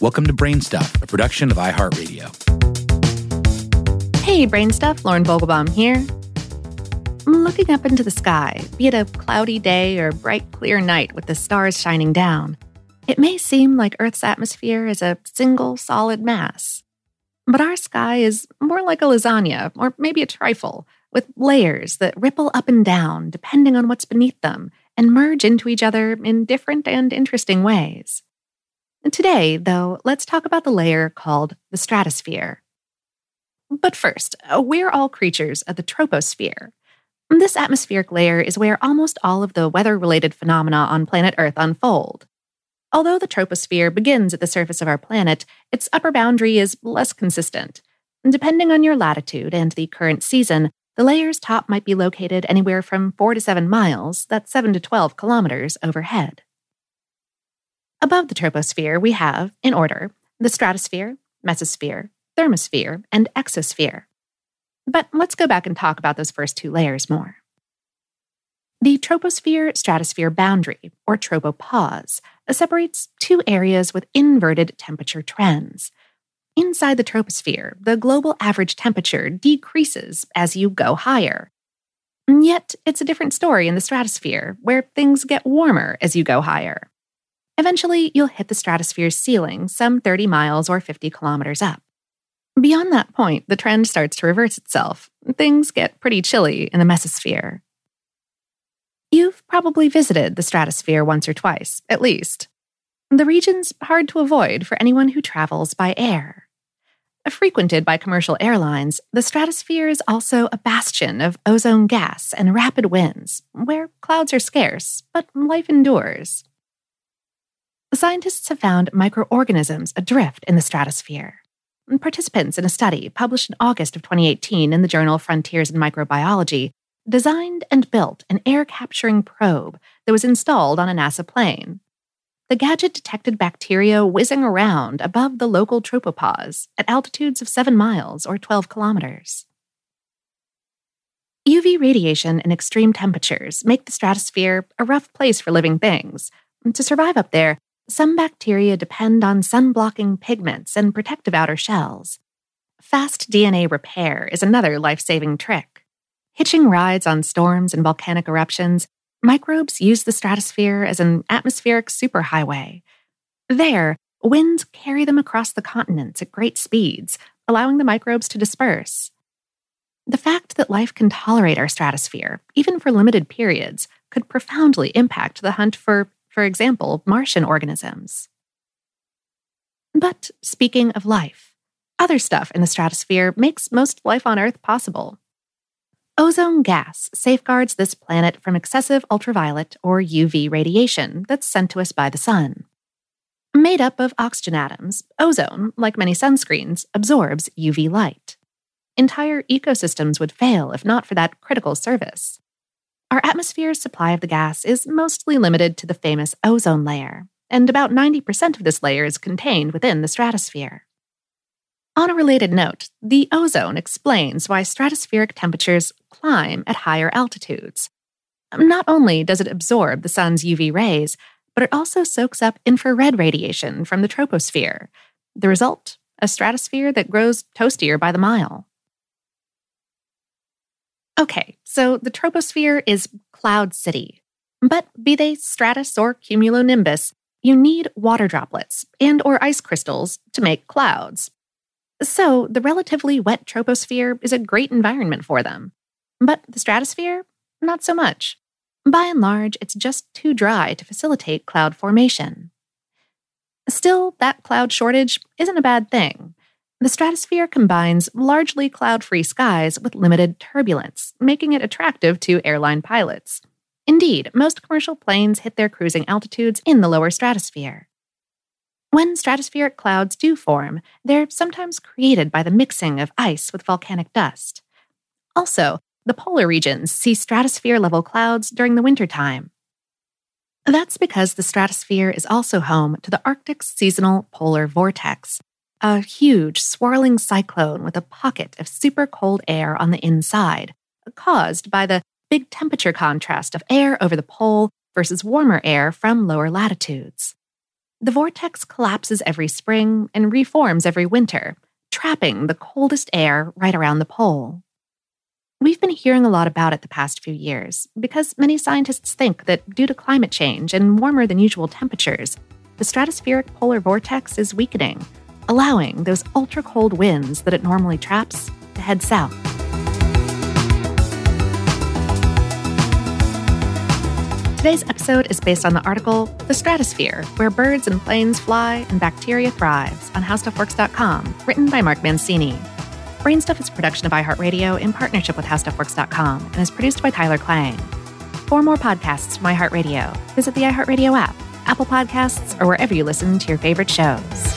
Welcome to Brainstuff, a production of iHeartRadio. Hey, Brainstuff, Lauren Vogelbaum here. Looking up into the sky, be it a cloudy day or bright, clear night with the stars shining down, it may seem like Earth's atmosphere is a single solid mass. But our sky is more like a lasagna, or maybe a trifle, with layers that ripple up and down depending on what's beneath them and merge into each other in different and interesting ways. Today, though, let's talk about the layer called the stratosphere. But first, uh, we're all creatures of the troposphere. This atmospheric layer is where almost all of the weather related phenomena on planet Earth unfold. Although the troposphere begins at the surface of our planet, its upper boundary is less consistent. Depending on your latitude and the current season, the layer's top might be located anywhere from 4 to 7 miles, that's 7 to 12 kilometers, overhead. Above the troposphere, we have, in order, the stratosphere, mesosphere, thermosphere, and exosphere. But let's go back and talk about those first two layers more. The troposphere stratosphere boundary, or tropopause, separates two areas with inverted temperature trends. Inside the troposphere, the global average temperature decreases as you go higher. Yet, it's a different story in the stratosphere, where things get warmer as you go higher. Eventually, you'll hit the stratosphere's ceiling, some 30 miles or 50 kilometers up. Beyond that point, the trend starts to reverse itself. Things get pretty chilly in the mesosphere. You've probably visited the stratosphere once or twice, at least. The region's hard to avoid for anyone who travels by air. Frequented by commercial airlines, the stratosphere is also a bastion of ozone gas and rapid winds, where clouds are scarce, but life endures. Scientists have found microorganisms adrift in the stratosphere. Participants in a study published in August of 2018 in the journal Frontiers in Microbiology designed and built an air capturing probe that was installed on a NASA plane. The gadget detected bacteria whizzing around above the local tropopause at altitudes of 7 miles or 12 kilometers. UV radiation and extreme temperatures make the stratosphere a rough place for living things. To survive up there, some bacteria depend on sun blocking pigments and protective outer shells. Fast DNA repair is another life saving trick. Hitching rides on storms and volcanic eruptions, microbes use the stratosphere as an atmospheric superhighway. There, winds carry them across the continents at great speeds, allowing the microbes to disperse. The fact that life can tolerate our stratosphere, even for limited periods, could profoundly impact the hunt for for example, Martian organisms. But speaking of life, other stuff in the stratosphere makes most life on Earth possible. Ozone gas safeguards this planet from excessive ultraviolet or UV radiation that's sent to us by the sun. Made up of oxygen atoms, ozone, like many sunscreens, absorbs UV light. Entire ecosystems would fail if not for that critical service. Our atmosphere's supply of the gas is mostly limited to the famous ozone layer, and about 90% of this layer is contained within the stratosphere. On a related note, the ozone explains why stratospheric temperatures climb at higher altitudes. Not only does it absorb the sun's UV rays, but it also soaks up infrared radiation from the troposphere. The result? A stratosphere that grows toastier by the mile. Okay, so the troposphere is Cloud City. But be they stratus or cumulonimbus, you need water droplets and or ice crystals to make clouds. So, the relatively wet troposphere is a great environment for them. But the stratosphere, not so much. By and large, it's just too dry to facilitate cloud formation. Still, that cloud shortage isn't a bad thing. The stratosphere combines largely cloud free skies with limited turbulence, making it attractive to airline pilots. Indeed, most commercial planes hit their cruising altitudes in the lower stratosphere. When stratospheric clouds do form, they're sometimes created by the mixing of ice with volcanic dust. Also, the polar regions see stratosphere level clouds during the wintertime. That's because the stratosphere is also home to the Arctic's seasonal polar vortex, a huge, swirling cyclone with a pocket of super cold air on the inside, caused by the big temperature contrast of air over the pole versus warmer air from lower latitudes. The vortex collapses every spring and reforms every winter, trapping the coldest air right around the pole. We've been hearing a lot about it the past few years because many scientists think that due to climate change and warmer than usual temperatures, the stratospheric polar vortex is weakening, allowing those ultra cold winds that it normally traps to head south. Today's episode is based on the article The Stratosphere Where Birds and Planes Fly and Bacteria Thrives on HowStuffWorks.com, written by Mark Mancini. Brainstuff is a production of iHeartRadio in partnership with HowStuffWorks.com and is produced by Tyler Klang. For more podcasts from iHeartRadio, visit the iHeartRadio app, Apple Podcasts, or wherever you listen to your favorite shows.